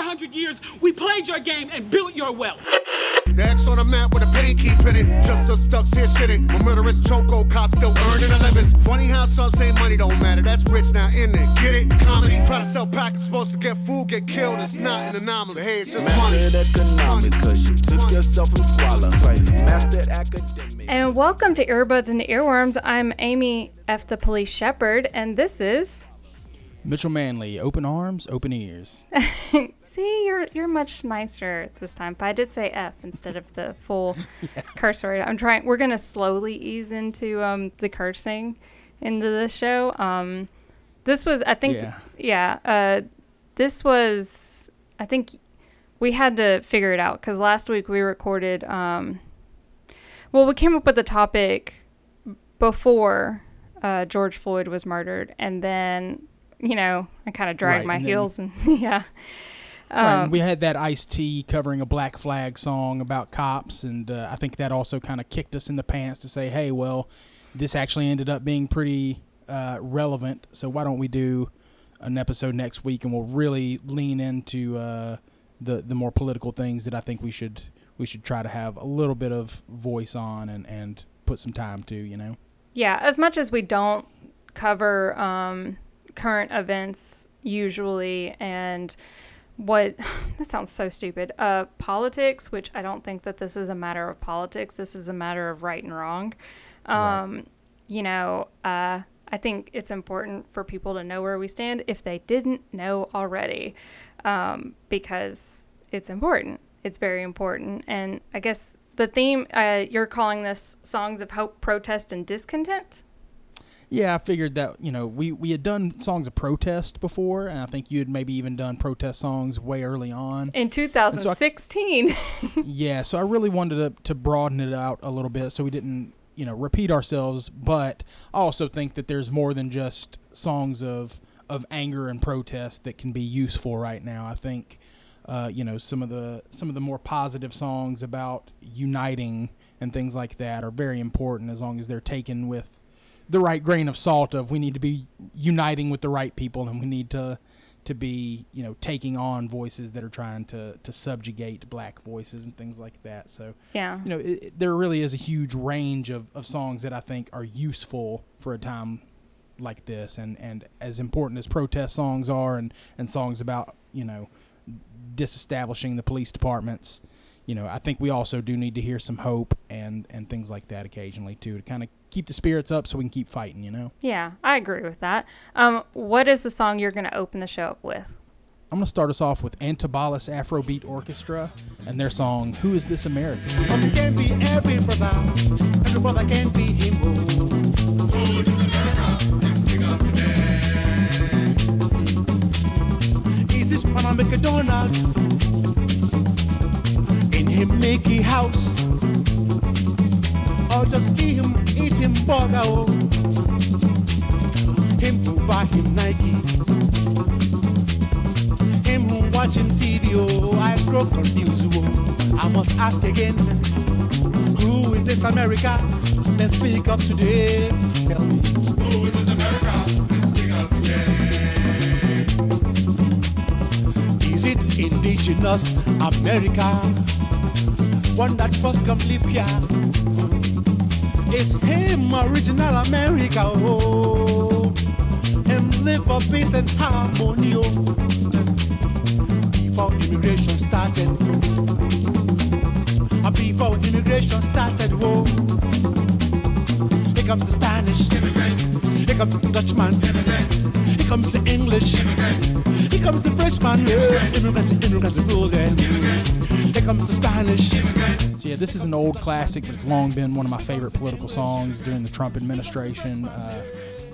400 years we played your game and built your wealth. Next on the map with a pain keep hitting. Just us ducks here shitting. My murderous choco cops still earning a living. Funny how some say money don't matter. That's rich now, in it? Get it? Comedy. Try to sell packets, supposed to get food, get killed. It's not an anomaly. Hey, it's just money. Economics, cause you took yourself from squalor. Mastered academics. And welcome to Earbuds and Earworms. I'm Amy F. the Police Shepherd, and this is. Mitchell Manley, open arms, open ears. See, you're you're much nicer this time. But I did say F instead of the full curse word. I'm trying. We're gonna slowly ease into um, the cursing into the show. Um, this was, I think, Yeah. yeah. uh, this was, I think, we had to figure it out because last week we recorded. Um, well, we came up with the topic before uh, George Floyd was murdered, and then you know I kind of dragged Right, my and then- heels and yeah. Right, Um, and we had that Ice T covering a Black Flag song about cops, and uh, I think that also kind of kicked us in the pants to say, hey, well, this actually ended up being pretty uh, relevant. So why don't we do an episode next week, and we'll really lean into uh, the the more political things that I think we should we should try to have a little bit of voice on and and put some time to, you know. Yeah, as much as we don't cover um, current events usually and what this sounds so stupid uh, politics which i don't think that this is a matter of politics this is a matter of right and wrong. Um, you know uh, i think it's important for people to know where we stand. If they didn't know already um, because it's important it's very important. And i guess the theme uh, you're calling this songs of hope protest and discontent Yeah, I figured that you know we we had done songs of protest before, and I think you had maybe even done protest songs way early on. in 2016 yeah, so I really wanted to to broaden it out a little bit so we didn't you know repeat ourselves. But I also think that there's more than just songs of of anger and protest that can be useful right now. I think uh, you know some of the some of the more positive songs about uniting and things like that are very important as long as they're taken with the right grain of salt of we need to be uniting with the right people and we need to to be you know taking on voices that are trying to to subjugate black voices and things like that. So yeah. you know it, it- there really is a huge range of, of songs that i think are useful for a time like this and and as important as protest songs are and and songs about you know disestablishing the police departments. You know i think we also do need to hear some hope and and things like that occasionally too to kind of keep the spirits up so we can keep fighting you know yeah i agree with that um, what is the song you're going to open the show up with i'm going to start us off with antibalas afrobeat orchestra and their song who is this American? But it can't be every brother. Every brother can't be him. Is it Panama McDonald? In him Mickey house? Or just him eating burger? Oh? Him who buy him Nike? Him who watching TV? Oh, I grow confused. Oh. I must ask again. Who is this America? Let's speak up today. Tell me. Who is this America? Let's speak up today. Is it indigenous America? One that first come live here. Is him original America? Oh, him live for peace and harmony. Oh. Before immigration started. Uh, before immigration started, whoa. Here comes the Spanish, immigrant. here comes the Dutchman, immigrant. here comes the English, immigrant. here comes the Frenchman, yeah. Immigrants, immigrants rule then. Here comes the Spanish, So yeah, this is an old classic, but it's long been one of my favorite political songs during the Trump administration. Uh,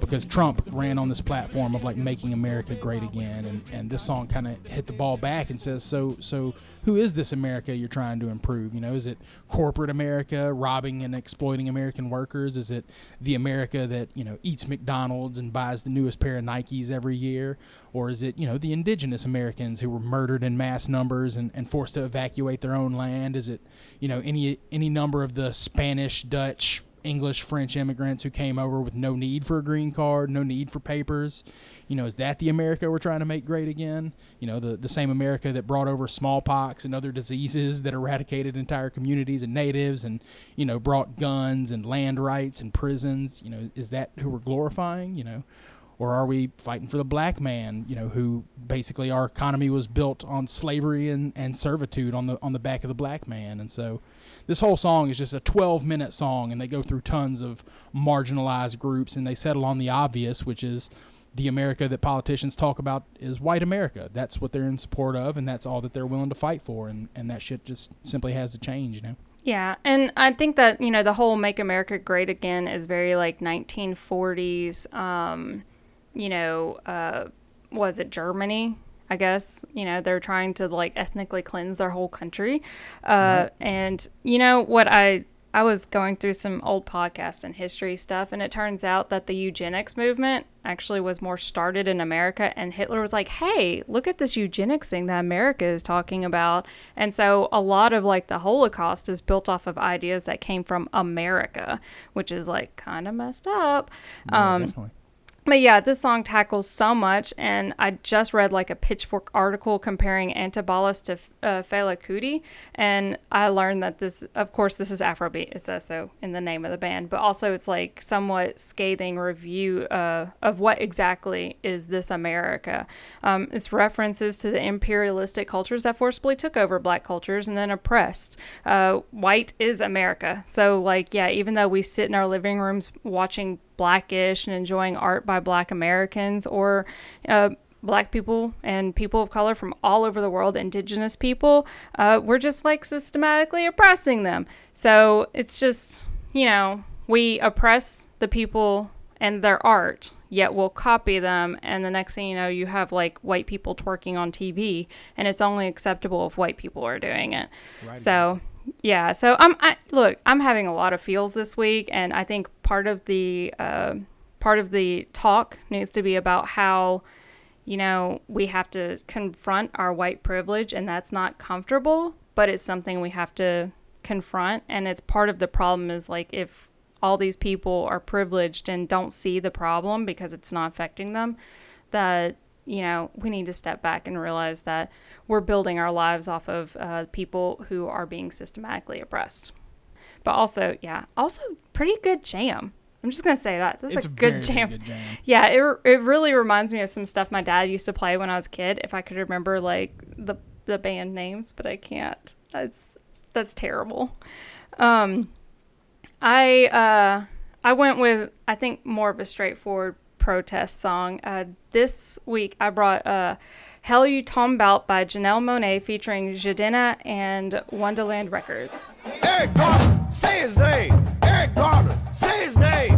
because Trump ran on this platform of like making America great again, and, and this song kind of hit the ball back and says, so so who is this America you're trying to improve? You know, is it corporate America robbing and exploiting American workers? Is it the America that you know eats McDonald's and buys the newest pair of Nikes every year, or is it you know the indigenous Americans who were murdered in mass numbers and, and forced to evacuate their own land? Is it you know any any number of the Spanish, Dutch, English, French immigrants who came over with no need for a green card, no need for papers. You know, is that the America we're trying to make great again? You know, the, the same America that brought over smallpox and other diseases that eradicated entire communities and natives and, you know, brought guns and land rights and prisons. You know, is that who we're glorifying? You know, or are we fighting for the black man you know who basically our economy was built on slavery and, and servitude on the on the back of the black man and so this whole song is just a 12 minute song and they go through tons of marginalized groups and they settle on the obvious which is the america that politicians talk about is white america that's what they're in support of and that's all that they're willing to fight for and, and that shit just simply has to change you know Yeah, and I think that you know the whole "Make America Great Again" is very like 1940s. Um, you know, uh, was it Germany? I guess you know they're trying to like ethnically cleanse their whole country, uh, and you know what I I was going through some old podcast and history stuff, and it turns out that the eugenics movement actually was more started in America. And Hitler was like, hey, look at this eugenics thing that America is talking about. And so a lot of like the Holocaust is built off of ideas that came from America, which is like kind of messed up. Um, definitely. But yeah, this song tackles so much, and I just read like a Pitchfork article comparing Antibalas to uh, Fela Kuti, and I learned that this, of course, this is Afrobeat. It's so in the name of the band, but also it's like somewhat scathing review uh, of what exactly is this America. Um, it's references to the imperialistic cultures that forcibly took over Black cultures and then oppressed. Uh, white is America, so like yeah, even though we sit in our living rooms watching blackish and enjoying art by black Americans or uh, black people and people of color from all over the world, indigenous people, uh, we're just like systematically oppressing them. So it's just, you know, we oppress the people and their art, yet we'll copy them. And the next thing you know, you have like white people twerking on TV, and it's only acceptable if white people are doing it. so yeah so i'm I, look i'm having a lot of feels this week and i think part of the uh, part of the talk needs to be about how you know we have to confront our white privilege and that's not comfortable but it's something we have to confront and it's part of the problem is like if all these people are privileged and don't see the problem because it's not affecting them that you know we need to step back and realize that we're building our lives off of uh, people who are being systematically oppressed. But also yeah also pretty good jam. I'm just gonna say that. This is It's a a good jam. good jam. yeah it, it really reminds me of some stuff my dad used to play when i was a kid if i could remember like the the band names but i can't. That's that's terrible. Um I uh I went with I think more of a straightforward protest song. Uh, this week I brought uh Hell You Talmbout by Janelle Monáe featuring Jidenna and Wondaland Records. Eric Garner, say his name. Eric Garner, say his name.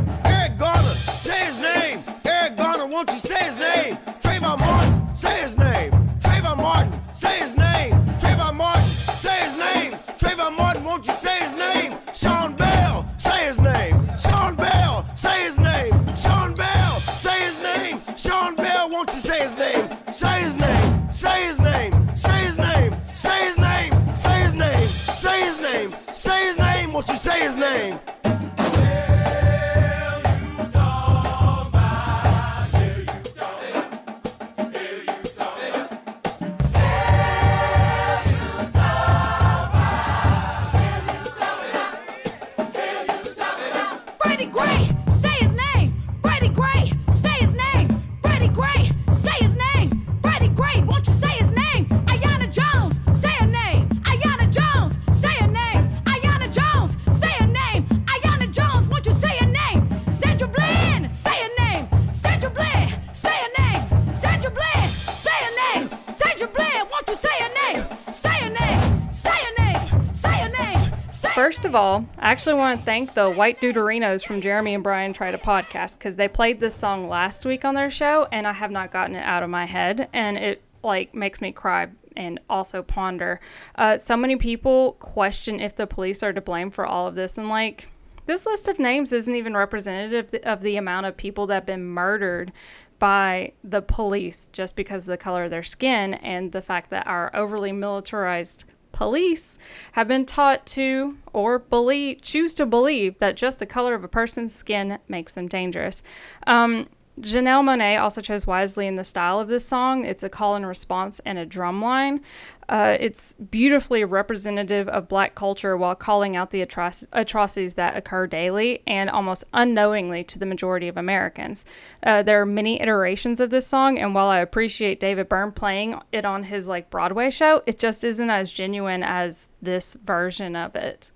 Of all, I actually want to thank the White Deuterinos from Jeremy and Brian Tried a Podcast because they played this song last week on their show, and I have not gotten it out of my head, and it like makes me cry and also ponder. Uh, so many people question if the police are to blame for all of this, and like this list of names isn't even representative of the amount of people that have been murdered by the police just because of the color of their skin and the fact that our overly militarized police have been taught to or believe choose to believe that just the color of a person's skin makes them dangerous. Um, Janelle Monáe also chose wisely in the style of this song. It's a call and response and a drum line. Uh, it's beautifully representative of black culture while calling out the atroc- atrocities that occur daily and almost unknowingly to the majority of Americans. Uh, there are many iterations of this song, and while I appreciate David Byrne playing it on his like Broadway show, it just isn't as genuine as this version of it.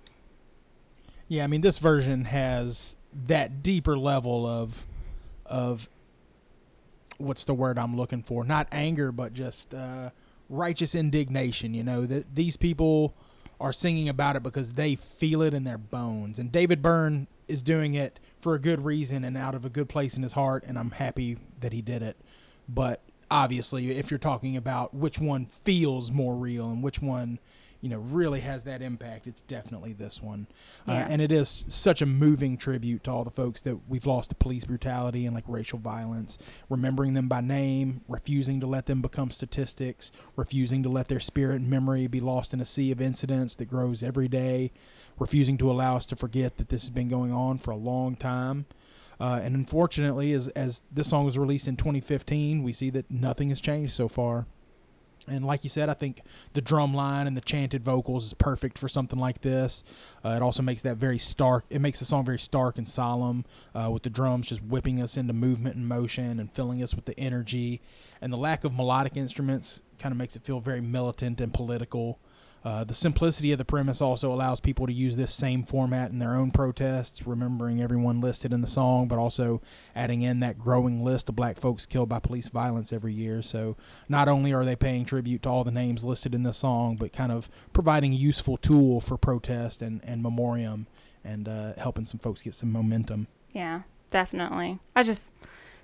Yeah, I mean, this version has that deeper level of of what's the word I'm looking for? Not anger, but just uh, righteous indignation. You know that these people are singing about it because they feel it in their bones, and David Byrne is doing it for a good reason and out of a good place in his heart, and I'm happy that he did it. But obviously, if you're talking about which one feels more real and which one you know really has that impact it's definitely this one. Uh, and it is such a moving tribute to all the folks that we've lost to police brutality and like racial violence. Remembering them by name refusing to let them become statistics refusing to let their spirit and memory be lost in a sea of incidents that grows every day refusing to allow us to forget that this has been going on for a long time. Uh, and unfortunately, as as this song was released in 2015, we see that nothing has changed so far. And like you said, I think the drum line and the chanted vocals is perfect for something like this. Uh, it also makes that very stark. It makes the song very stark and solemn, uh, with the drums just whipping us into movement and motion and filling us with the energy. And the lack of melodic instruments kind of makes it feel very militant and political. Uh, the simplicity of the premise also allows people to use this same format in their own protests, remembering everyone listed in the song, but also adding in that growing list of black folks killed by police violence every year. So not only are they paying tribute to all the names listed in the song, but kind of providing a useful tool for protest and, and memoriam and uh, helping some folks get some momentum. Yeah, definitely. I just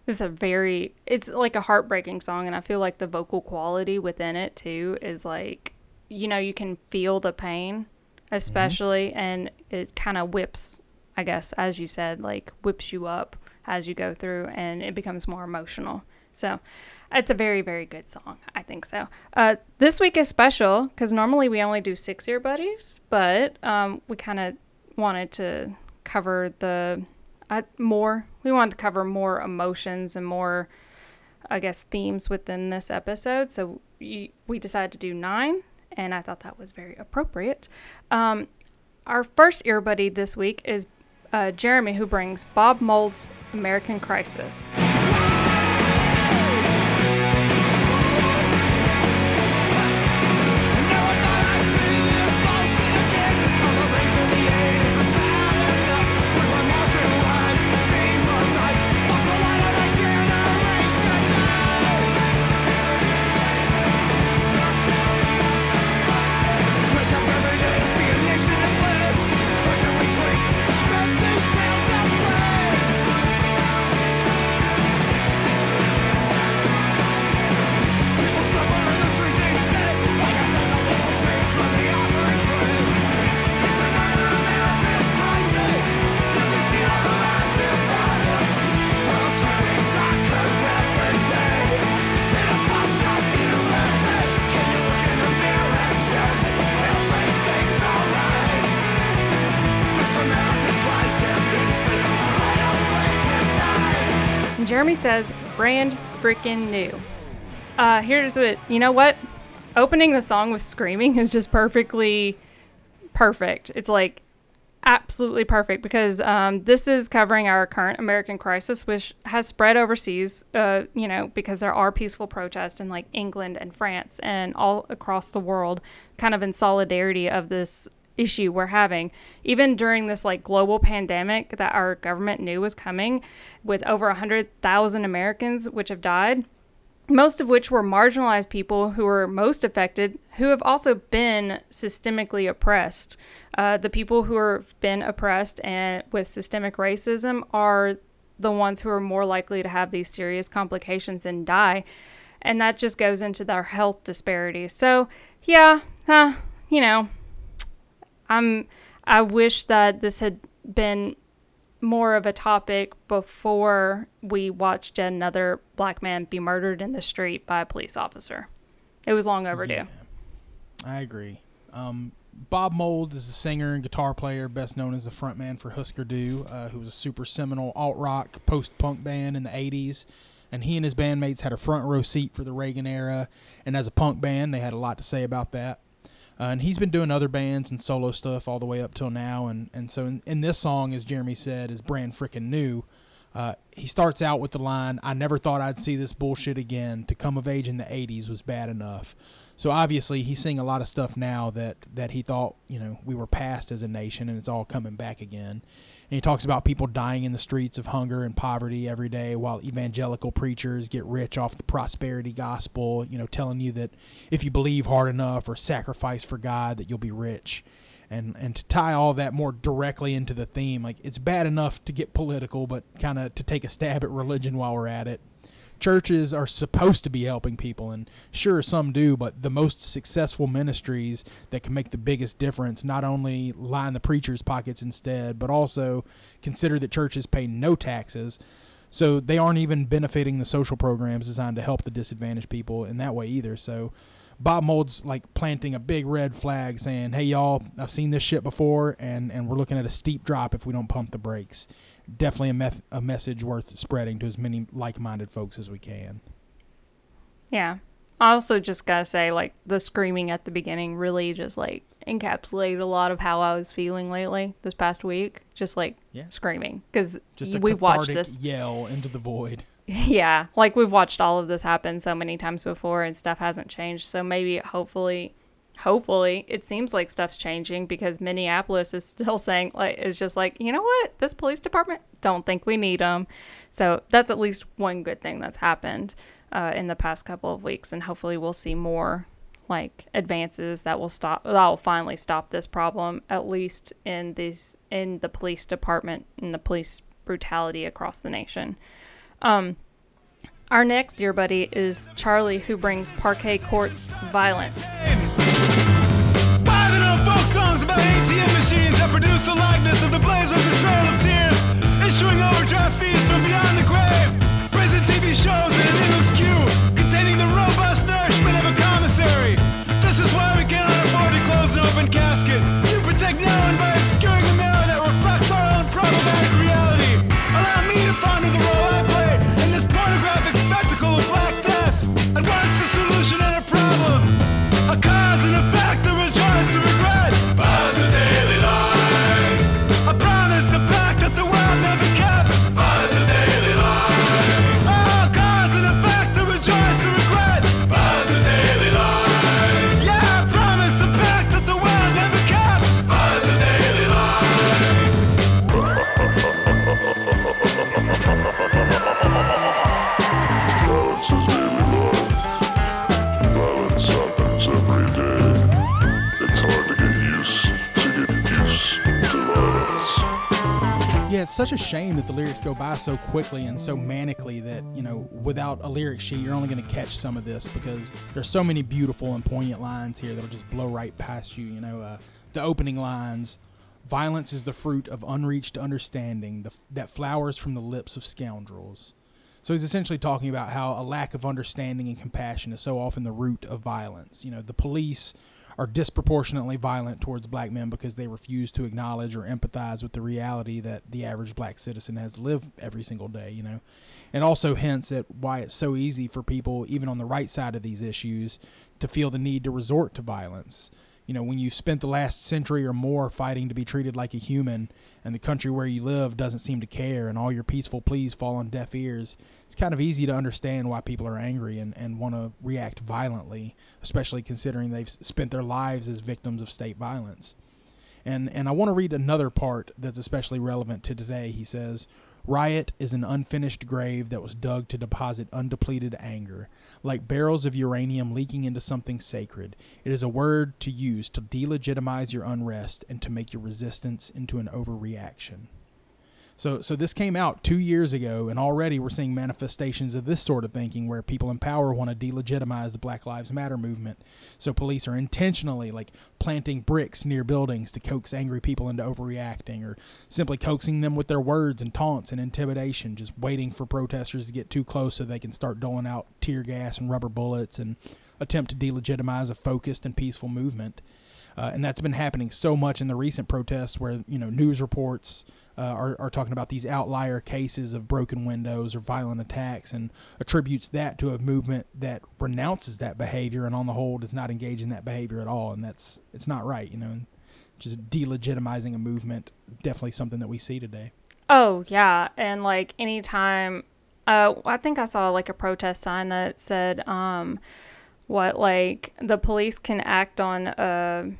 it's a very it's like a heartbreaking song and I feel like the vocal quality within it too is like you know, you can feel the pain especially and it kind of whips I guess as you said like whips you up as you go through and it becomes more emotional. So, it's a very very good song. I think so. Uh, this week is special because normally we only do six year buddies, but um, we kind of wanted to cover the uh, more. We wanted to cover more emotions and more, I guess, themes within this episode. So we decided to do nine, and I thought that was very appropriate. Um, our first ear buddy this week is uh, Jeremy, who brings Bob Mould's American Crisis. Says, brand freaking new. Uh, here's what, you know what? Opening the song with screaming is just perfectly perfect. It's like absolutely perfect because um, this is covering our current American crisis, which has spread overseas, uh, you know, because there are peaceful protests in like England and France and all across the world, kind of in solidarity of this issue we're having. Even during this like global pandemic that our government knew was coming with over 100,000 Americans which have died most of which were marginalized people who were most affected, who have also been systemically oppressed. Uh, the people who have been oppressed and with systemic racism are the ones who are more likely to have these serious complications and die. And that just goes into their health disparities. So, yeah, uh, you know, I'm. I wish that this had been more of a topic before we watched another black man be murdered in the street by a police officer. It was long overdue. Yeah, I agree. Um, Bob Mould is a singer and guitar player, best known as the frontman for Husker Du, uh, who was a super seminal alt rock post punk band in the 80s. And he and his bandmates had a front row seat for the Reagan era. And as a punk band, they had a lot to say about that. Uh, and he's been doing other bands and solo stuff all the way up till now. And, and so in, in this song, as Jeremy said, is brand freaking new. Uh, he starts out with the line, I never thought I'd see this bullshit again. To come of age in the 80s was bad enough. So obviously, he's seeing a lot of stuff now that, that he thought, you know, we were past as a nation and it's all coming back again. And he talks about people dying in the streets of hunger and poverty every day while evangelical preachers get rich off the prosperity gospel, you know, telling you that if you believe hard enough or sacrifice for God that you'll be rich. And and to tie all that more directly into the theme, like it's bad enough to get political, but kind of to take a stab at religion while we're at it churches are supposed to be helping people and sure some do but the most successful ministries that can make the biggest difference not only line the preacher's pockets instead but also consider that churches pay no taxes so they aren't even benefiting the social programs designed to help the disadvantaged people in that way either so Bob Mould's like planting a big red flag saying, "Hey y'all, I've seen this shit before and and we're looking at a steep drop if we don't pump the brakes." Definitely a, meth- a message worth spreading to as many like-minded folks as we can. Yeah. I also just gotta say, like the screaming at the beginning really just like encapsulated a lot of how I was feeling lately this past week. Just like Yeah. screaming because we've watched this. yell into the void. Yeah, like we've watched all of this happen so many times before, and stuff hasn't changed. So maybe, hopefully, hopefully, it seems like stuff's changing because Minneapolis is still saying like is just like you know what this police department don't think we need them. So that's at least one good thing that's happened uh, in the past couple of weeks, and hopefully we'll see more like advances that will stop that will finally stop this problem at least in these in the police department and the police brutality across the nation. Um, our next dear buddy is Charlie, who brings Parquet Courts' violence. Issuing overdraft fees from beyond the grave. Prison TV shows in such a shame that the lyrics go by so quickly and so manically that, you know, without a lyric sheet, you're only going to catch some of this because there's so many beautiful and poignant lines here that'll just blow right past you. You know, uh, the opening lines Violence is the fruit of unreached understanding the, that flowers from the lips of scoundrels. So he's essentially talking about how a lack of understanding and compassion is so often the root of violence. You know, the police are disproportionately violent towards black men because they refuse to acknowledge or empathize with the reality that the average black citizen has to live every single day, you know. And also hints at why it's so easy for people, even on the right side of these issues, to feel the need to resort to violence. You know, when you've spent the last century or more fighting to be treated like a human, and the country where you live doesn't seem to care, and all your peaceful pleas fall on deaf ears, it's kind of easy to understand why people are angry and, and want to react violently, especially considering they've spent their lives as victims of state violence. And, and I want to read another part that's especially relevant to today. He says, Riot is an unfinished grave that was dug to deposit undepleted anger. Like barrels of uranium leaking into something sacred, it is a word to use to delegitimize your unrest and to make your resistance into an overreaction. So, so this came out two years ago, and already we're seeing manifestations of this sort of thinking, where people in power want to delegitimize the Black Lives Matter movement. So, police are intentionally like planting bricks near buildings to coax angry people into overreacting, or simply coaxing them with their words and taunts and intimidation, just waiting for protesters to get too close so they can start doling out tear gas and rubber bullets and attempt to delegitimize a focused and peaceful movement. Uh, and that's been happening so much in the recent protests, where you know news reports uh, are, are talking about these outlier cases of broken windows or violent attacks and attributes that to a movement that renounces that behavior and on the whole does not engage in that behavior at all. And that's it's not right you know just delegitimizing a movement definitely something that we see today. Oh yeah, and like anytime, uh, I think I saw like a protest sign that said, um, what like the police can act on, uh,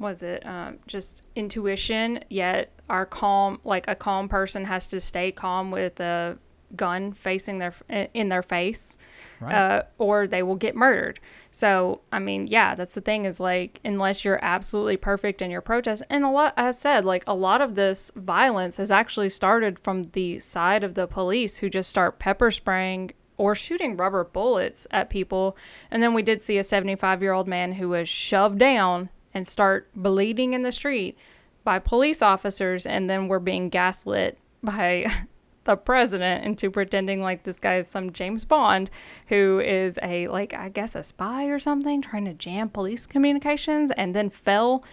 was it um, just intuition? Yet our calm, like a calm person, has to stay calm with a gun facing their in their face, uh, or they will get murdered. So I mean, yeah, that's the thing is like unless you're absolutely perfect in your protest, and a lot, as said, like a lot of this violence has actually started from the side of the police who just start pepper spraying or shooting rubber bullets at people. And then we did see a 75 year old man who was shoved down and start bleeding in the street by police officers, and then we're being gaslit by the president into pretending like this guy is some James Bond who is a like I guess a spy or something trying to jam police communications and then fell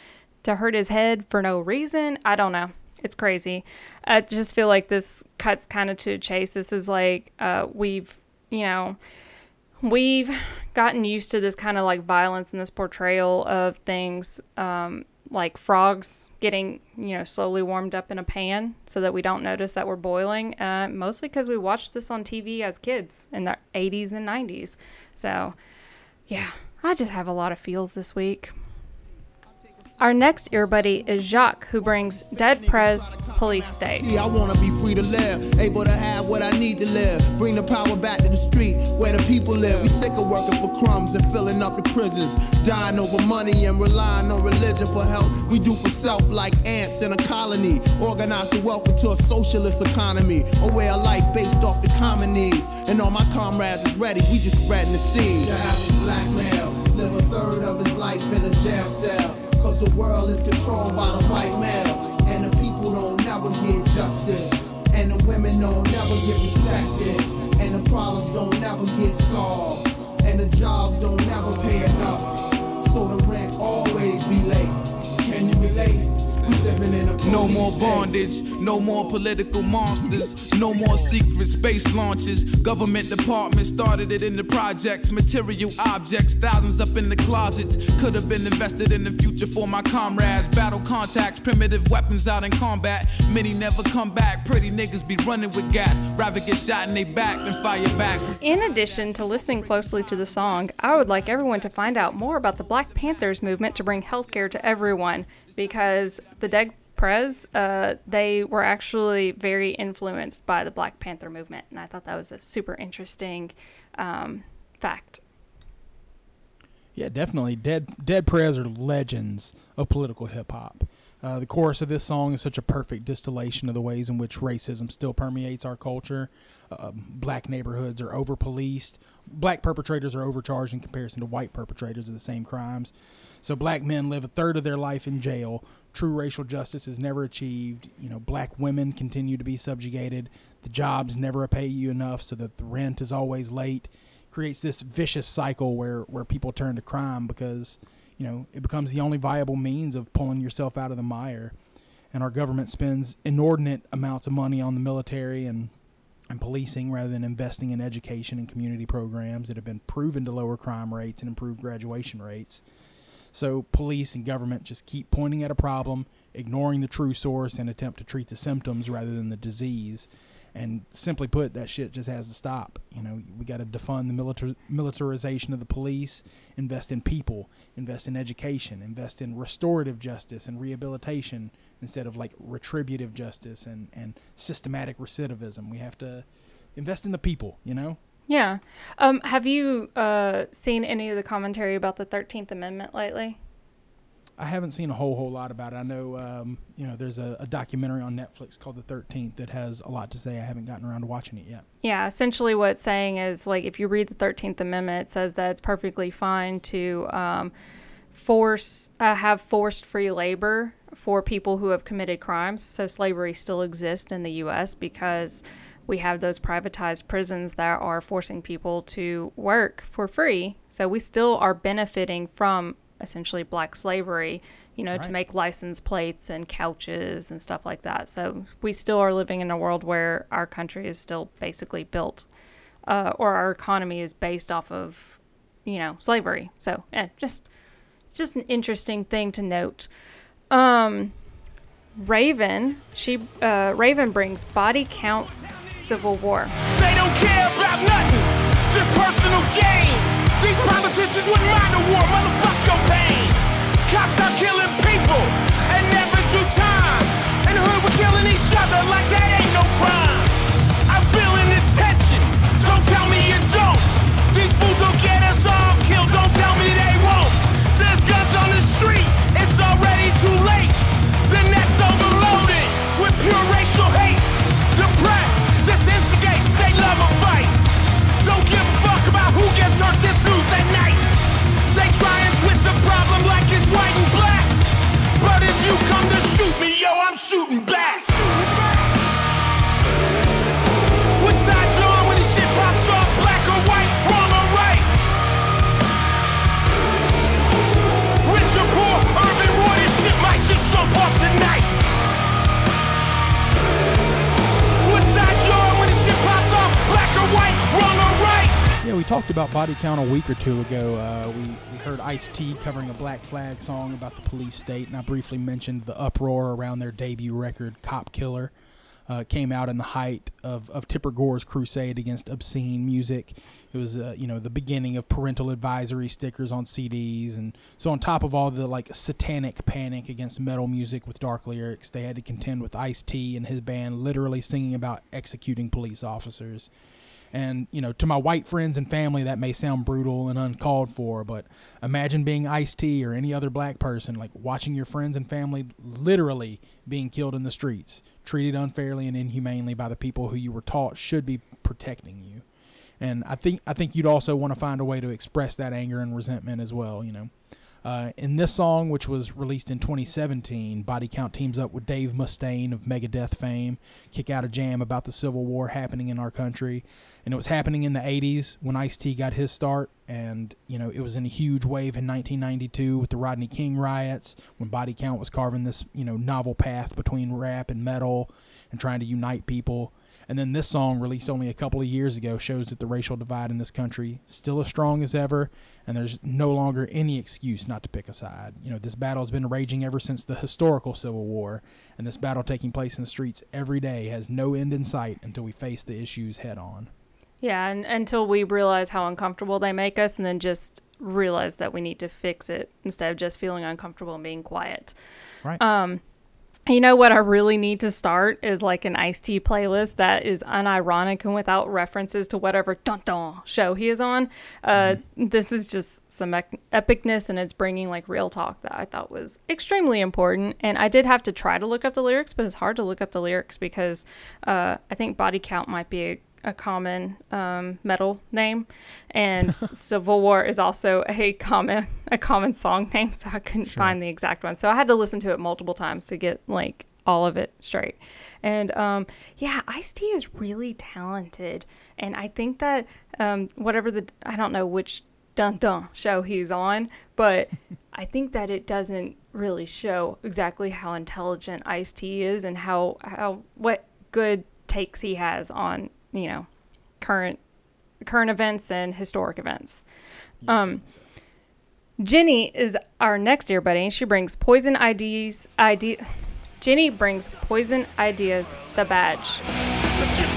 to hurt his head for no reason. I don't know. It's crazy. I just feel like this cuts kind of to chase. This is like uh, we've you know we've gotten used to this kind of like violence and this portrayal of things um, like frogs getting you know slowly warmed up in a pan so that we don't notice that we're boiling uh, mostly because we watched this on tv as kids in the 80s and 90s so yeah i just have a lot of feels this week our next ear buddy is Jacques, who brings Dead Prez Police State. Yeah, I wanna be free to live, able to have what I need to live. Bring the power back to the street where the people live. We sick of working for crumbs and filling up the prisons, dying over money and relying on religion for help. We do for self like ants in a colony. Organize the wealth into a socialist economy, a way of life based off the common needs. And all my comrades is ready, we just spreading the seed. The average black male live a third of his life in a jail cell. Cause the world is controlled by the white male. And the people don't never get justice. And the women don't never get respected. And the problems don't never get solved. And the jobs don't never pay enough. So the rent always be late. Can you relate? We living in a No more state. bondage, no more political monsters, no more secret space launches. Government departments started it in the projects, material objects, thousands up in the closets. Could have been invested in the future for my comrades. Battle contacts, primitive weapons out in combat. Many never come back. Pretty niggas be running with gas. Rather get shot in they back than fire back. In addition to listening closely to the song, I would like everyone to find out more about the Black Panthers movement to bring healthcare to everyone because the Prez, uh, they were actually very influenced by the Black Panther movement, and I thought that was a super interesting um, fact. Yeah, definitely. Dead Dead Prez are legends of political hip hop. Uh, the chorus of this song is such a perfect distillation of the ways in which racism still permeates our culture. Uh, black neighborhoods are over policed. Black perpetrators are overcharged in comparison to white perpetrators of the same crimes. So black men live a third of their life in jail. True racial justice is never achieved. You know, black women continue to be subjugated. The jobs never pay you enough, so that the rent is always late. Creates this vicious cycle where where people turn to crime because you know it becomes the only viable means of pulling yourself out of the mire. And our government spends inordinate amounts of money on the military and and policing rather than investing in education and community programs that have been proven to lower crime rates and improve graduation rates. So police and government just keep pointing at a problem, ignoring the true source, and attempt to treat the symptoms rather than the disease. And simply put, that shit just has to stop. You know, we got to defund the militar- militarization of the police, invest in people, invest in education, invest in restorative justice and rehabilitation instead of like retributive justice and, and systematic recidivism. We have to invest in the people, you know? Yeah. Um, have you uh, seen any of the commentary about the Thirteenth Amendment lately? I haven't seen a whole whole lot about it. I know, um, you know, there's a, a documentary on Netflix called The Thirteenth that has a lot to say. I haven't gotten around to watching it yet. Yeah, essentially what it's saying is like if you read the 13th Amendment, it says that it's perfectly fine to um, force, uh, have forced free labor for people who have committed crimes. So slavery still exists in the U.S. because we have those privatized prisons that are forcing people to work for free. So we still are benefiting from essentially black slavery, you know, to make license plates and couches and stuff like that. So we still are living in a world where our country is still basically built, uh, or our economy is based off of, you know, slavery. So yeah, just just an interesting thing to note. Um, Raven, she uh, Raven brings body counts civil war. They don't care about nothing, just personal gain. These politicians wouldn't mind a war, motherfuck your pain. Cops are killing people and never do time. Hood, we're killing each other like that ain't no crime. I'm feeling the tension, don't tell me you don't. These fools will get us all killed, don't talked about body count a week or two ago. Uh, we, we heard Ice T covering a Black Flag song about the police state, and I briefly mentioned the uproar around their debut record, Cop Killer. Uh, came out in the height of, of Tipper Gore's crusade against obscene music. It was, uh, you know, the beginning of parental advisory stickers on CDs, and so on top of all the like satanic panic against metal music with dark lyrics, they had to contend with Ice T and his band literally singing about executing police officers. And, you know, to my white friends and family, that may sound brutal and uncalled for, but imagine being Ice T or any other black person, like watching your friends and family literally being killed in the streets, treated unfairly and inhumanely by the people who you were taught should be protecting you. And I think I think you'd also want to find a way to express that anger and resentment as well, you know. Uh, in this song, which was released in 2017, Body Count teams up with Dave Mustaine of Megadeth fame, kick out a jam about the Civil War happening in our country. And it was happening in the 80s when Ice T got his start. And, you know, it was in a huge wave in 1992 with the Rodney King riots when Body Count was carving this, you know, novel path between rap and metal and trying to unite people. And then this song, released only a couple of years ago, shows that the racial divide in this country still as strong as ever, and there's no longer any excuse not to pick a side. You know, this battle has been raging ever since the historical Civil War, and this battle taking place in the streets every day has no end in sight until we face the issues head on. Yeah, and until we realize how uncomfortable they make us, and then just realize that we need to fix it instead of just feeling uncomfortable and being quiet. Right. Um, you know what I really need to start is like an Ice T playlist that is unironic and without references to whatever dun dun show he is on. Uh, This is just some epicness and it's bringing like real talk that I thought was extremely important. And I did have to try to look up the lyrics, but it's hard to look up the lyrics because uh, I think body count might be a a common um, metal name, and Civil War is also a common a common song name. So I couldn't find the exact one. So I had to listen to it multiple times to get like all of it straight. And um, yeah, Ice T is really talented, and I think that um, whatever the I don't know which dun dun show he's on, but I think that it doesn't really show exactly how intelligent Ice T is and how how what good takes he has on you know current current events and historic events. Um, Jenny is our next ear buddy. She brings poison IDs. ID. Jenny brings poison ideas. The badge. Get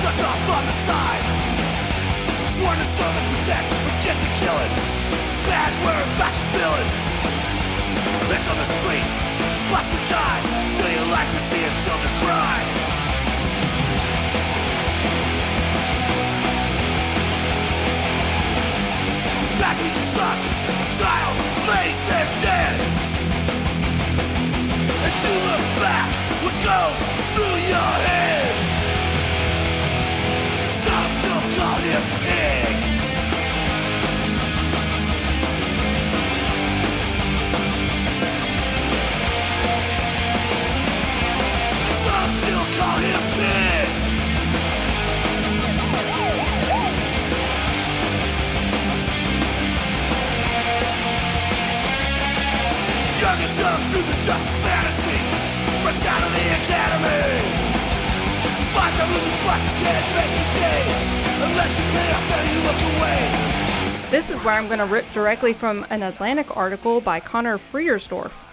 I'm going to rip directly from an Atlantic article by Conor Friedersdorf,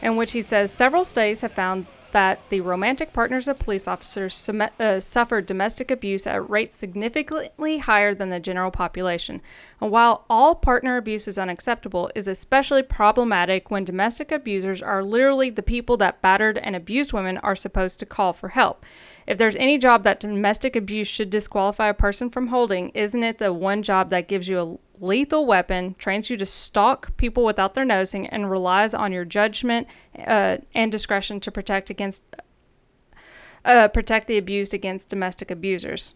in which he says several studies have found that the romantic partners of police officers sum- uh, suffer domestic abuse at rates significantly higher than the general population. And while all partner abuse is unacceptable, is especially problematic when domestic abusers are literally the people that battered and abused women are supposed to call for help. If there's any job that domestic abuse should disqualify a person from holding, isn't it the one job that gives you a lethal weapon, trains you to stalk people without their nosing, and relies on your judgment uh, and discretion to protect against uh, protect the abused against domestic abusers?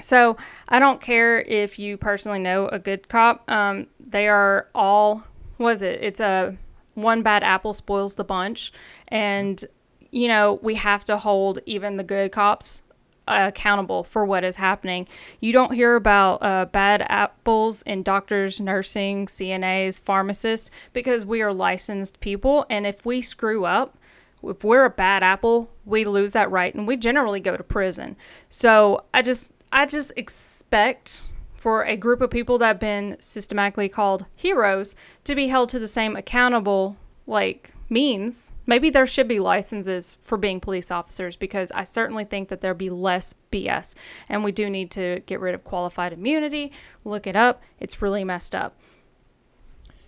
So I don't care if you personally know a good cop. Um, they are all was it? It's a one bad apple spoils the bunch, and you know we have to hold even the good cops accountable for what is happening. You don't hear about uh, bad apples in doctors, nursing, CNAs, pharmacists because we are licensed people, and if we screw up, if we're a bad apple, we lose that right, and we generally go to prison. So I just I just expect for a group of people that have been systematically called heroes to be held to the same accountable like means. Maybe there should be licenses for being police officers because I certainly think that there'd be less BS. And we do need to get rid of qualified immunity. Look it up. It's really messed up.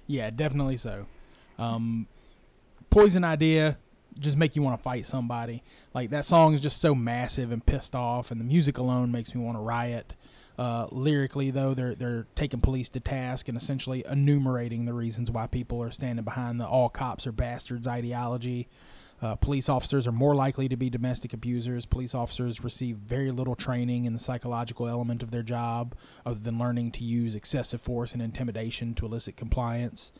Yeah, definitely so. Um, Poison Idea just make you want to fight somebody. Like that song is just so massive and pissed off, and the music alone makes me want to riot. Uh, lyrically, though, they're they're taking police to task and essentially enumerating the reasons why people are standing behind the "all cops are bastards" ideology. Uh, police officers are more likely to be domestic abusers. Police officers receive very little training in the psychological element of their job, other than learning to use excessive force and intimidation to elicit compliance.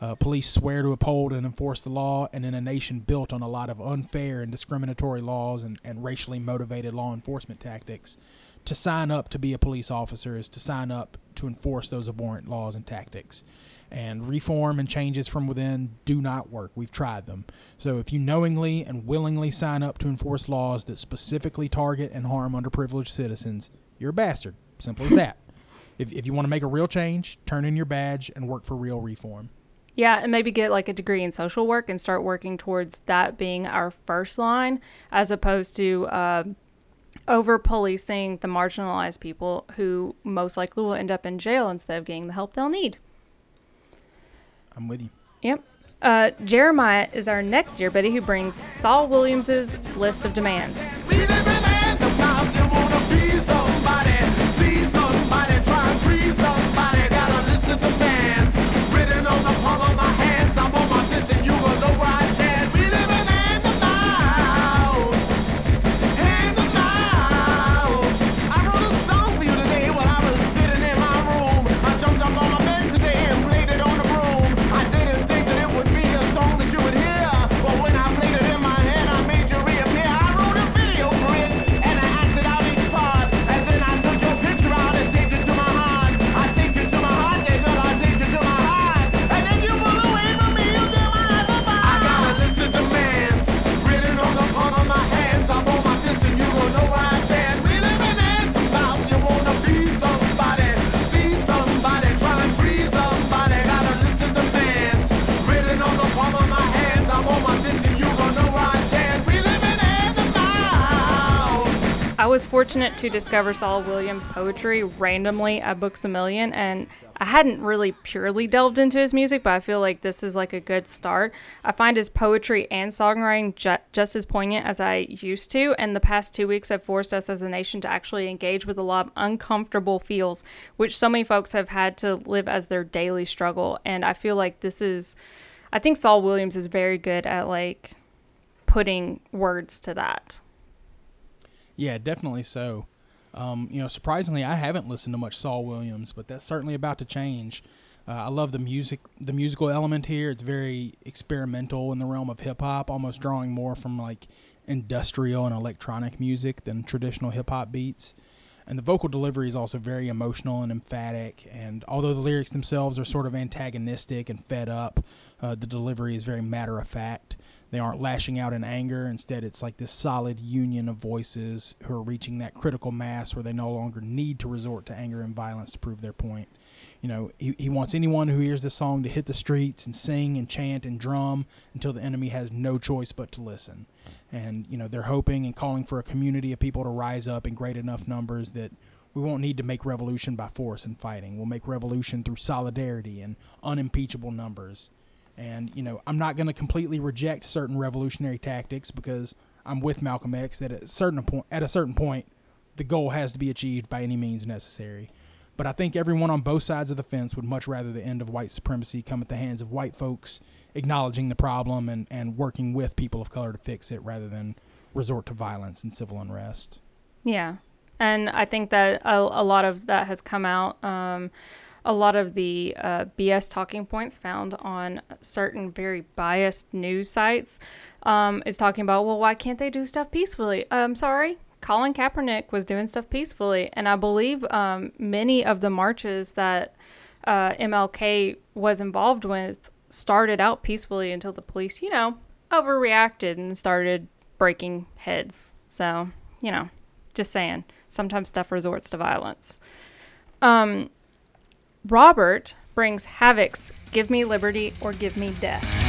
Uh, police swear to uphold and enforce the law, and in a nation built on a lot of unfair and discriminatory laws and, and racially motivated law enforcement tactics, to sign up to be a police officer is to sign up to enforce those abhorrent laws and tactics. And reform and changes from within do not work. We've tried them. So if you knowingly and willingly sign up to enforce laws that specifically target and harm underprivileged citizens, you're a bastard. Simple as that. If, if you want to make a real change, turn in your badge and work for real reform. Yeah, and maybe get like a degree in social work and start working towards that being our first line as opposed to uh, over policing the marginalized people who most likely will end up in jail instead of getting the help they'll need. I'm with you. Yep. Uh, Jeremiah is our next year buddy who brings Saul Williams's list of demands. And I acted out each part, and then I was fortunate to discover Saul Williams' poetry randomly at Books a Million, and I hadn't really purely delved into his music, but I feel like this is like a good start. I find his poetry and songwriting ju- just as poignant as I used to, and the past two weeks have forced us as a nation to actually engage with a lot of uncomfortable feels, which so many folks have had to live as their daily struggle. And I feel like this is, I think Saul Williams is very good at like putting words to that. Yeah, definitely so. Um, you know, surprisingly, I haven't listened to much Saul Williams, but that's certainly about to change. Uh, I love the music, the musical element here. It's very experimental in the realm of hip hop, almost drawing more from like industrial and electronic music than traditional hip hop beats. And the vocal delivery is also very emotional and emphatic. And although the lyrics themselves are sort of antagonistic and fed up, uh, the delivery is very matter of fact. They aren't lashing out in anger. Instead, it's like this solid union of voices who are reaching that critical mass where they no longer need to resort to anger and violence to prove their point. You know, he, he wants anyone who hears this song to hit the streets and sing and chant and drum until the enemy has no choice but to listen. And, you know, they're hoping and calling for a community of people to rise up in great enough numbers that we won't need to make revolution by force and fighting. We'll make revolution through solidarity and unimpeachable numbers. And, you know, I'm not going to completely reject certain revolutionary tactics because I'm with Malcolm X that at a certain point, at a certain point, the goal has to be achieved by any means necessary. But I think everyone on both sides of the fence would much rather the end of white supremacy come at the hands of white folks acknowledging the problem and, and working with people of color to fix it rather than resort to violence and civil unrest. Yeah. And I think that a, a lot of that has come out. Um, a lot of the uh, BS talking points found on certain very biased news sites um, is talking about, well, why can't they do stuff peacefully? I'm sorry. Colin Kaepernick was doing stuff peacefully. And I believe um, many of the marches that uh, MLK was involved with started out peacefully until the police, you know, overreacted and started breaking heads. So, you know, just saying. Sometimes stuff resorts to violence. Um, Robert brings Havok's Give Me Liberty or Give Me Death.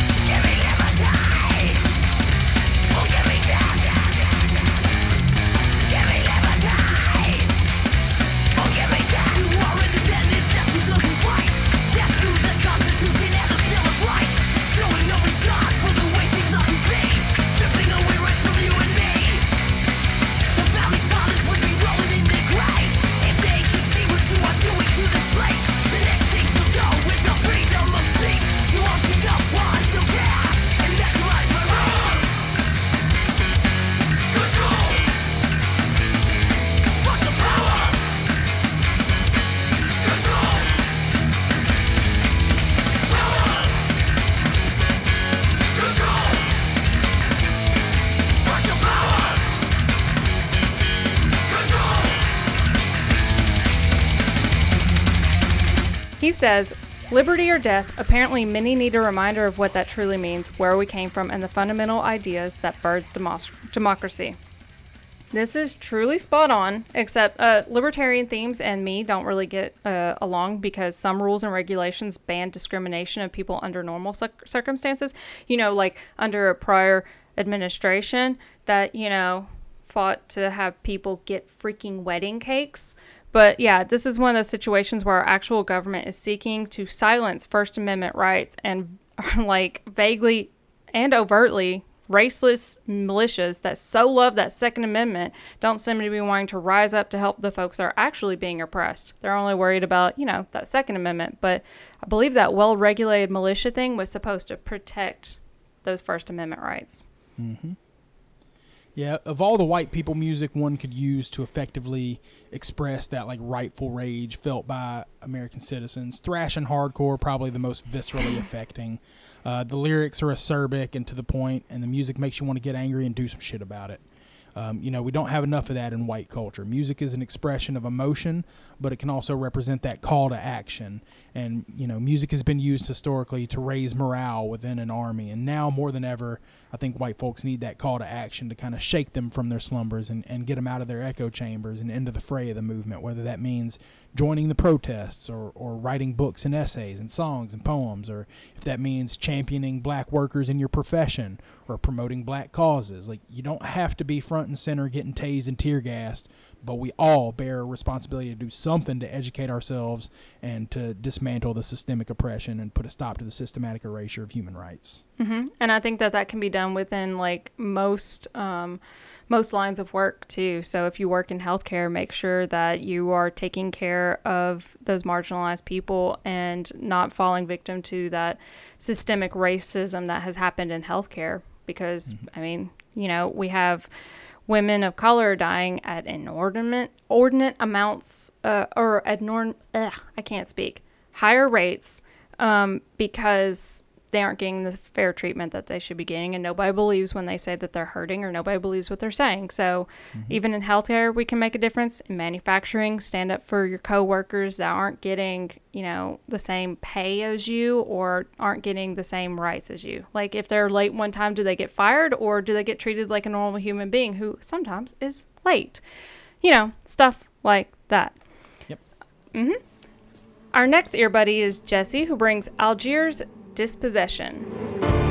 Says, Liberty or death, apparently many need a reminder of what that truly means, where we came from, and the fundamental ideas that birthed democracy. This is truly spot on, except uh, libertarian themes and me don't really get uh, along because some rules and regulations ban discrimination of people under normal cir- circumstances. You know, like under a prior administration that, you know, fought to have people get freaking wedding cakes. But yeah, this is one of those situations where our actual government is seeking to silence First Amendment rights and like vaguely and overtly raceless militias that so love that Second Amendment don't seem to be wanting to rise up to help the folks that are actually being oppressed. They're only worried about, you know, that Second Amendment. But I believe that well regulated militia thing was supposed to protect those First Amendment rights. Mm-hmm. Yeah, of all the white people music one could use to effectively express that like rightful rage felt by American citizens, thrash and hardcore probably the most viscerally affecting. Uh, the lyrics are acerbic and to the point, and the music makes you want to get angry and do some shit about it. Um, you know, we don't have enough of that in white culture. Music is an expression of emotion, but it can also represent that call to action. And, you know, music has been used historically to raise morale within an army. And now more than ever, I think white folks need that call to action to kind of shake them from their slumbers and, and get them out of their echo chambers and into the fray of the movement, whether that means joining the protests or, or writing books and essays and songs and poems, or if that means championing black workers in your profession or promoting black causes. Like, you don't have to be front and center getting tased and tear gassed, but we all bear responsibility to do something to educate ourselves and to dismantle the systemic oppression and put a stop to the systematic erasure of human rights. hmm And I think that that can be done within like most um, most lines of work too. So if you work in healthcare, make sure that you are taking care of those marginalized people and not falling victim to that systemic racism that has happened in healthcare. Because I mean, you know, we have women of color dying at inordinate ordinate amounts uh, or enorm ugh, I can't speak higher rates um, because they aren't getting the fair treatment that they should be getting and nobody believes when they say that they're hurting or nobody believes what they're saying. So even in healthcare we can make a difference. In manufacturing stand up for your coworkers that aren't getting you know the same pay as you or aren't getting the same rights as you. Like if they're late one time do they get fired or do they get treated like a normal human being who sometimes is late? You know stuff like that. Yep. mm-hmm. Our next earbuddy is Jesse, who brings Algiers Dispossession.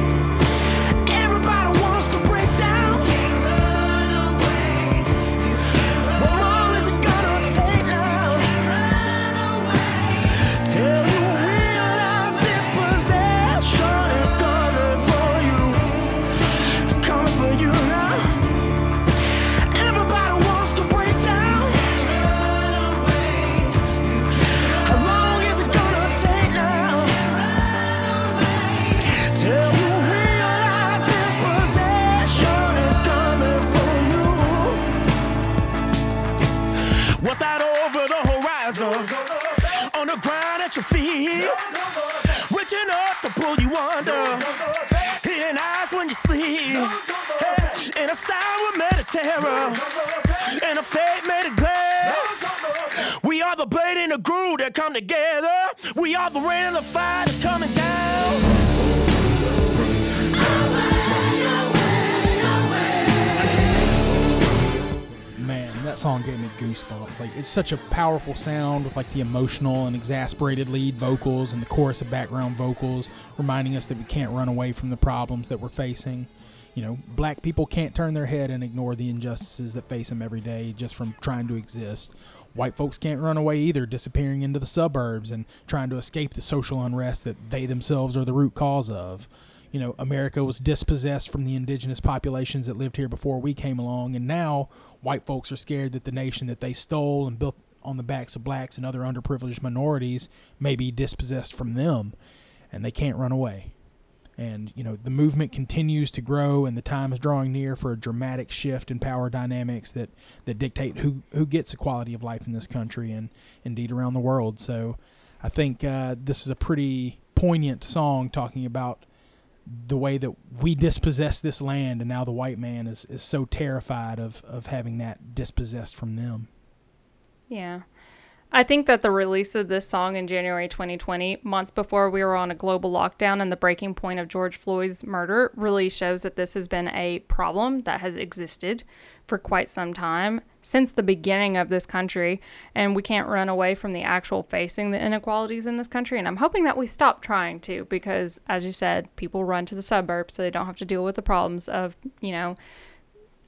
In a sour terror. And a fate made of glass. We are the blade and the groove that come together. We are the rain and the fire that's coming down. Man, that song gave me goosebumps. Like it's such a powerful sound with like the emotional and exasperated lead vocals and the chorus of background vocals reminding us that we can't run away from the problems that we're facing. You know, black people can't turn their head and ignore the injustices that face them every day just from trying to exist. White folks can't run away either, disappearing into the suburbs and trying to escape the social unrest that they themselves are the root cause of you know, America was dispossessed from the indigenous populations that lived here before we came along, and now white folks are scared that the nation that they stole and built on the backs of blacks and other underprivileged minorities may be dispossessed from them, and they can't run away. And you know, the movement continues to grow, and the time is drawing near for a dramatic shift in power dynamics that that dictate who who gets a quality of life in this country and indeed around the world. So, I think uh, this is a pretty poignant song talking about the way that we dispossess this land and now the white man is, is so terrified of, of having that dispossessed from them. Yeah. I think that the release of this song in January 2020, months before we were on a global lockdown and the breaking point of George Floyd's murder, really shows that this has been a problem that has existed for quite some time since the beginning of this country. And we can't run away from the actual facing the inequalities in this country. And I'm hoping that we stop trying to because, as you said, people run to the suburbs so they don't have to deal with the problems of, you know,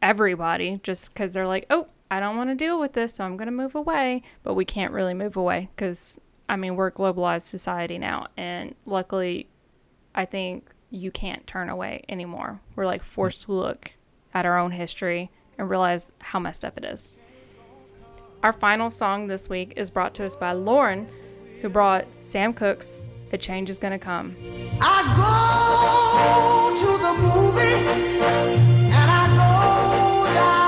everybody just because they're like, oh, I don't want to deal with this, so I'm going to move away. But we can't really move away because, I mean, we're a globalized society now. And luckily, I think you can't turn away anymore. We're like forced to look at our own history and realize how messed up it is. Our final song this week is brought to us by Lauren, who brought Sam Cooke's A Change Is Gonna Come. I go to the movie and I go downtown.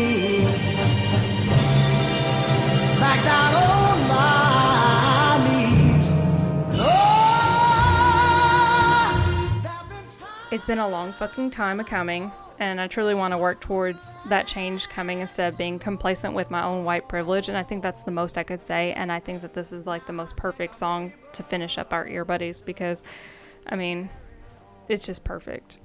It's been a long fucking time a coming, and I truly want to work towards that change coming instead of being complacent with my own white privilege. And I think that's the most I could say. And I think that this is like the most perfect song to finish up our ear buddies because, I mean, it's just perfect.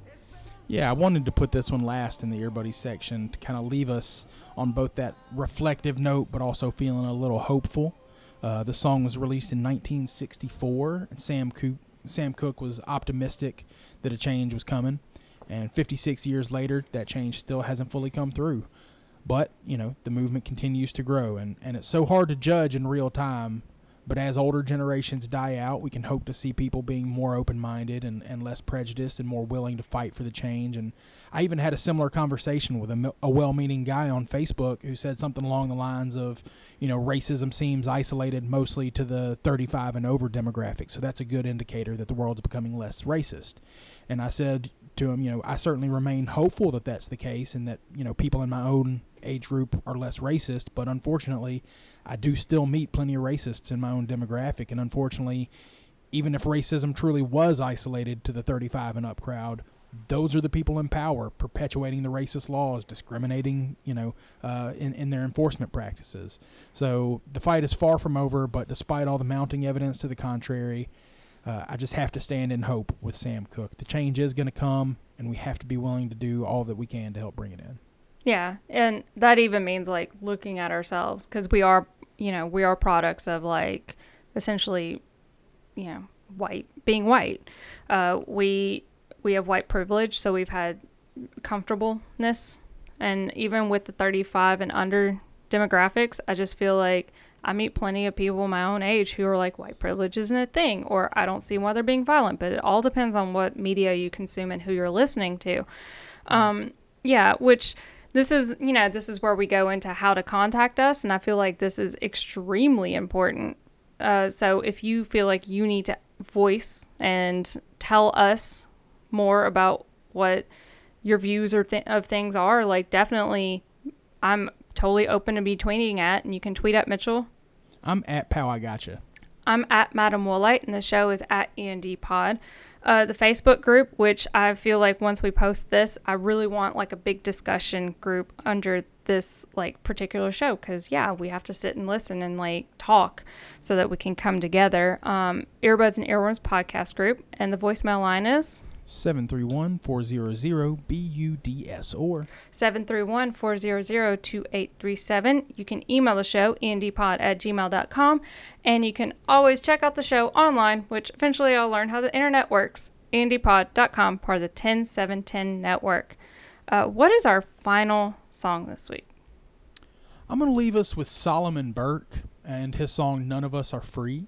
Yeah, I wanted to put this one last in the earbuddy section to kind of leave us on both that reflective note, but also feeling a little hopeful. Uh, the song was released in 1964, and Sam Cooke, Sam Cooke was optimistic that a change was coming. And 56 years later, that change still hasn't fully come through. But, you know, the movement continues to grow, and, and it's so hard to judge in real time. But as older generations die out, we can hope to see people being more open minded and, and less prejudiced and more willing to fight for the change. And I even had a similar conversation with a, a well meaning guy on Facebook who said something along the lines of, you know, racism seems isolated mostly to the 35 and over demographic. So that's a good indicator that the world's becoming less racist. And I said to him, you know, I certainly remain hopeful that that's the case and that, you know, people in my own age group are less racist, but unfortunately, I do still meet plenty of racists in my own demographic. And unfortunately, even if racism truly was isolated to the 35 and up crowd, those are the people in power perpetuating the racist laws, discriminating, you know, uh, in, in their enforcement practices. So the fight is far from over, but despite all the mounting evidence to the contrary, uh, I just have to stand in hope with Sam Cooke. The change is going to come, and we have to be willing to do all that we can to help bring it in. Yeah, and that even means like looking at ourselves because we are, you know, we are products of like essentially, you know, white being white. Uh, we we have white privilege, so we've had comfortableness, and even with the 35 and under demographics, I just feel like I meet plenty of people my own age who are like white privilege isn't a thing, or I don't see why they're being violent. But it all depends on what media you consume and who you're listening to. Um, yeah, which this is you know this is where we go into how to contact us and i feel like this is extremely important uh, so if you feel like you need to voice and tell us more about what your views or th- of things are like definitely i'm totally open to be tweeting at and you can tweet at mitchell I'm at Pow I Gotcha. I'm at Madam Woolite, and the show is at END Pod. Uh, the Facebook group, which I feel like once we post this, I really want like a big discussion group under this like particular show because yeah, we have to sit and listen and like talk so that we can come together. Um, Earbuds and Earworms podcast group, and the voicemail line is 731-400-BUDS or 731-400-2837. You can email the show, endpod at gmail.com, and you can always check out the show online, which eventually I'll learn how the internet works, endpod.com, part of the 10710 network. Uh, what is our final song this week? I'm going to leave us with Solomon Burke and his song "None of Us Are Free."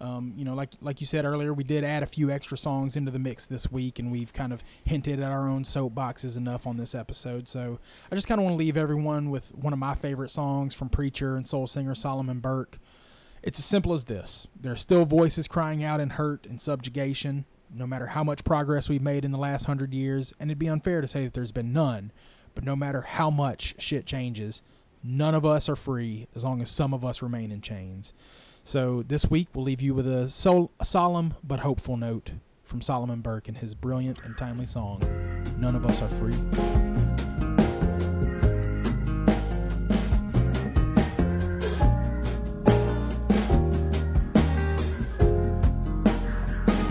Um, you know, like like you said earlier, we did add a few extra songs into the mix this week, and we've kind of hinted at our own soapboxes enough on this episode. So I just kind of want to leave everyone with one of my favorite songs from preacher and soul singer Solomon Burke. It's as simple as this: there are still voices crying out in hurt and subjugation, no matter how much progress we've made in the last hundred years, and it'd be unfair to say that there's been none. But no matter how much shit changes, none of us are free as long as some of us remain in chains. So this week we'll leave you with a, sol- a solemn but hopeful note from Solomon Burke and his brilliant and timely song, None of Us Are Free.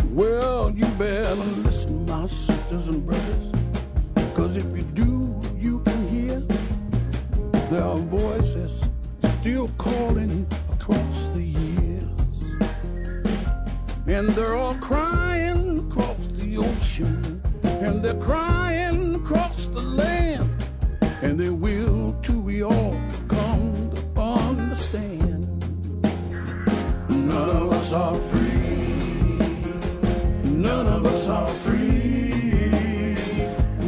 Well, you better listen, my sisters and brothers. Cause if you do, you can hear there are voices still calling and they're all crying across the ocean, and they're crying across the land, and they will till we all come to understand. None of us are free. None of us are free.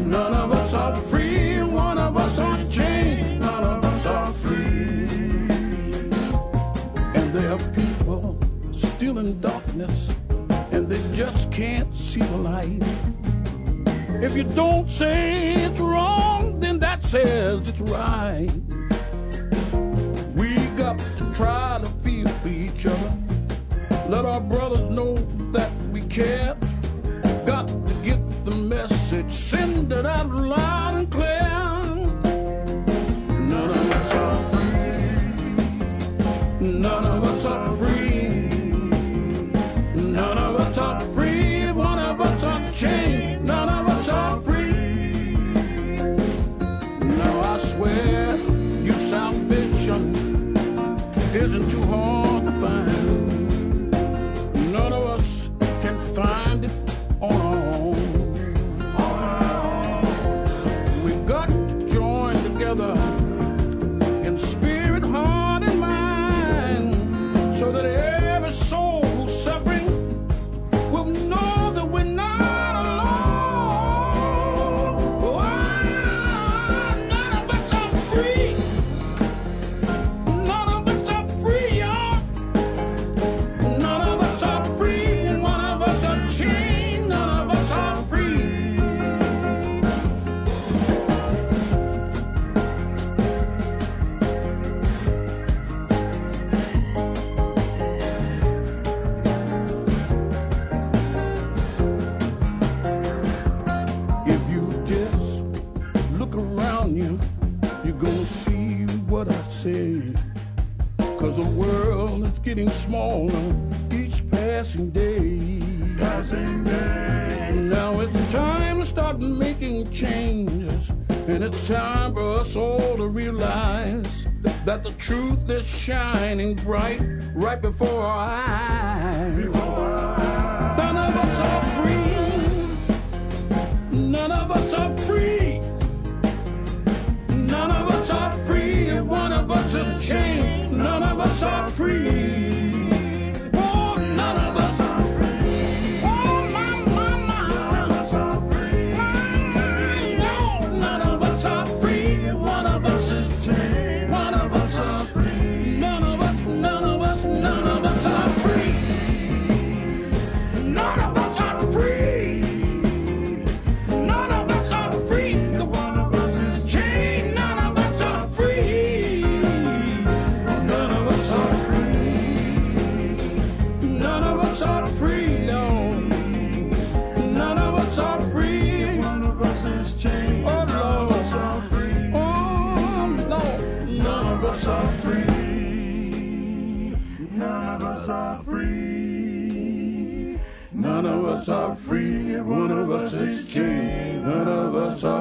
None of us are free. One of us are chained. None of us are free. And they are people in darkness and they just can't see the light. If you don't say it's wrong, then that says it's right. We got to try to feel for each other. Let our brothers know that we care. Got to get the message, send it out loud you're gonna see what I say. Cause the world is getting smaller each passing day. Passing day. Now it's time to start making changes. And it's time for us all to realize that the truth is shining bright right before our eyes. None of us are free. None of us are free. Chained. None of us are free. Free. One of us is chained. None of us are.